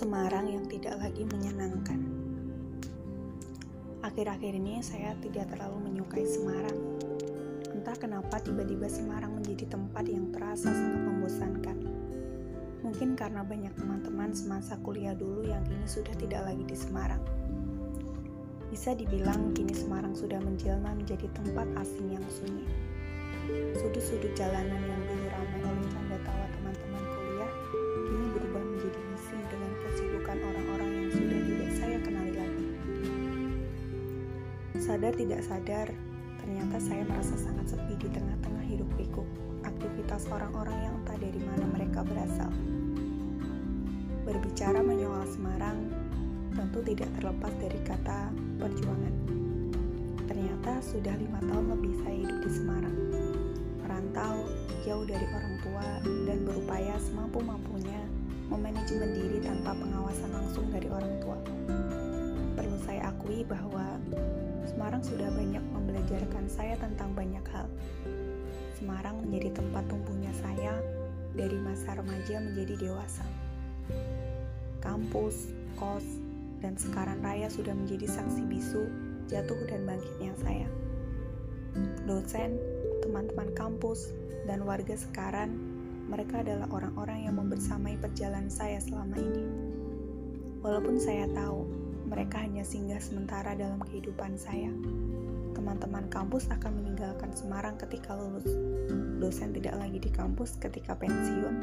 tidak lagi menyenangkan. Akhir-akhir ini saya tidak terlalu menyukai Semarang. Entah kenapa tiba-tiba Semarang menjadi tempat yang terasa sangat membosankan. Mungkin karena banyak teman-teman semasa kuliah dulu yang kini sudah tidak lagi di Semarang. Bisa dibilang kini Semarang sudah menjelma menjadi tempat asing yang sunyi. Sudut-sudut jalanan yang Sadar tidak sadar, ternyata saya merasa sangat sepi di tengah-tengah hidup pikuk aktivitas orang-orang yang entah dari mana mereka berasal. Berbicara menyoal Semarang, tentu tidak terlepas dari kata perjuangan. Ternyata sudah lima tahun lebih saya hidup di Semarang. Merantau, jauh dari orang tua, dan berupaya semampu-mampunya memanajemen diri tanpa pengawasan membelajarkan saya tentang banyak hal. Semarang menjadi tempat tumbuhnya saya dari masa remaja menjadi dewasa. Kampus, kos, dan sekarang raya sudah menjadi saksi bisu jatuh dan bangkitnya saya. Dosen, teman-teman kampus, dan warga sekarang, mereka adalah orang-orang yang membersamai perjalanan saya selama ini. Walaupun saya tahu mereka hanya singgah sementara dalam kehidupan saya, teman-teman kampus akan meninggalkan Semarang ketika lulus. Dosen tidak lagi di kampus ketika pensiun,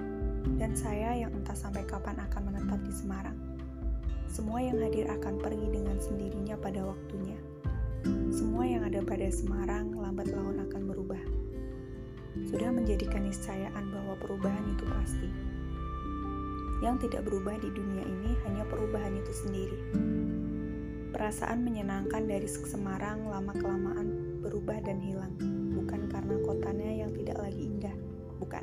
dan saya yang entah sampai kapan akan menetap di Semarang. Semua yang hadir akan pergi dengan sendirinya pada waktunya. Semua yang ada pada Semarang lambat laun akan berubah. Sudah menjadikan niscayaan bahwa perubahan itu pasti. Yang tidak berubah di dunia ini hanya perubahan itu sendiri. Perasaan menyenangkan dari Semarang lama-kelamaan berubah dan hilang, bukan karena kotanya yang tidak lagi indah, bukan.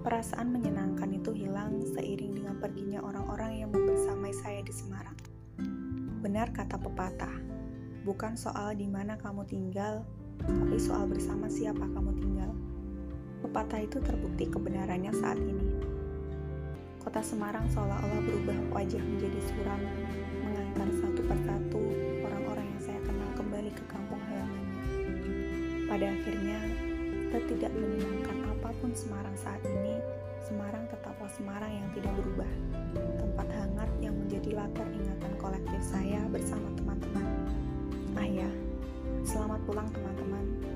Perasaan menyenangkan itu hilang seiring dengan perginya orang-orang yang membersamai saya di Semarang. Benar kata pepatah, bukan soal di mana kamu tinggal, tapi soal bersama siapa kamu tinggal. Pepatah itu terbukti kebenarannya saat ini. Kota Semarang seolah-olah berubah wajah menjadi suram, mengantar satu persatu orang-orang yang saya kenal kembali ke kampung halamannya. Pada akhirnya, tidak menyenangkan apa pun Semarang saat ini, Semarang tetaplah Semarang yang tidak berubah. Tempat hangat yang menjadi latar ingatan kolektif saya bersama teman-teman. Ah ya, selamat pulang teman-teman.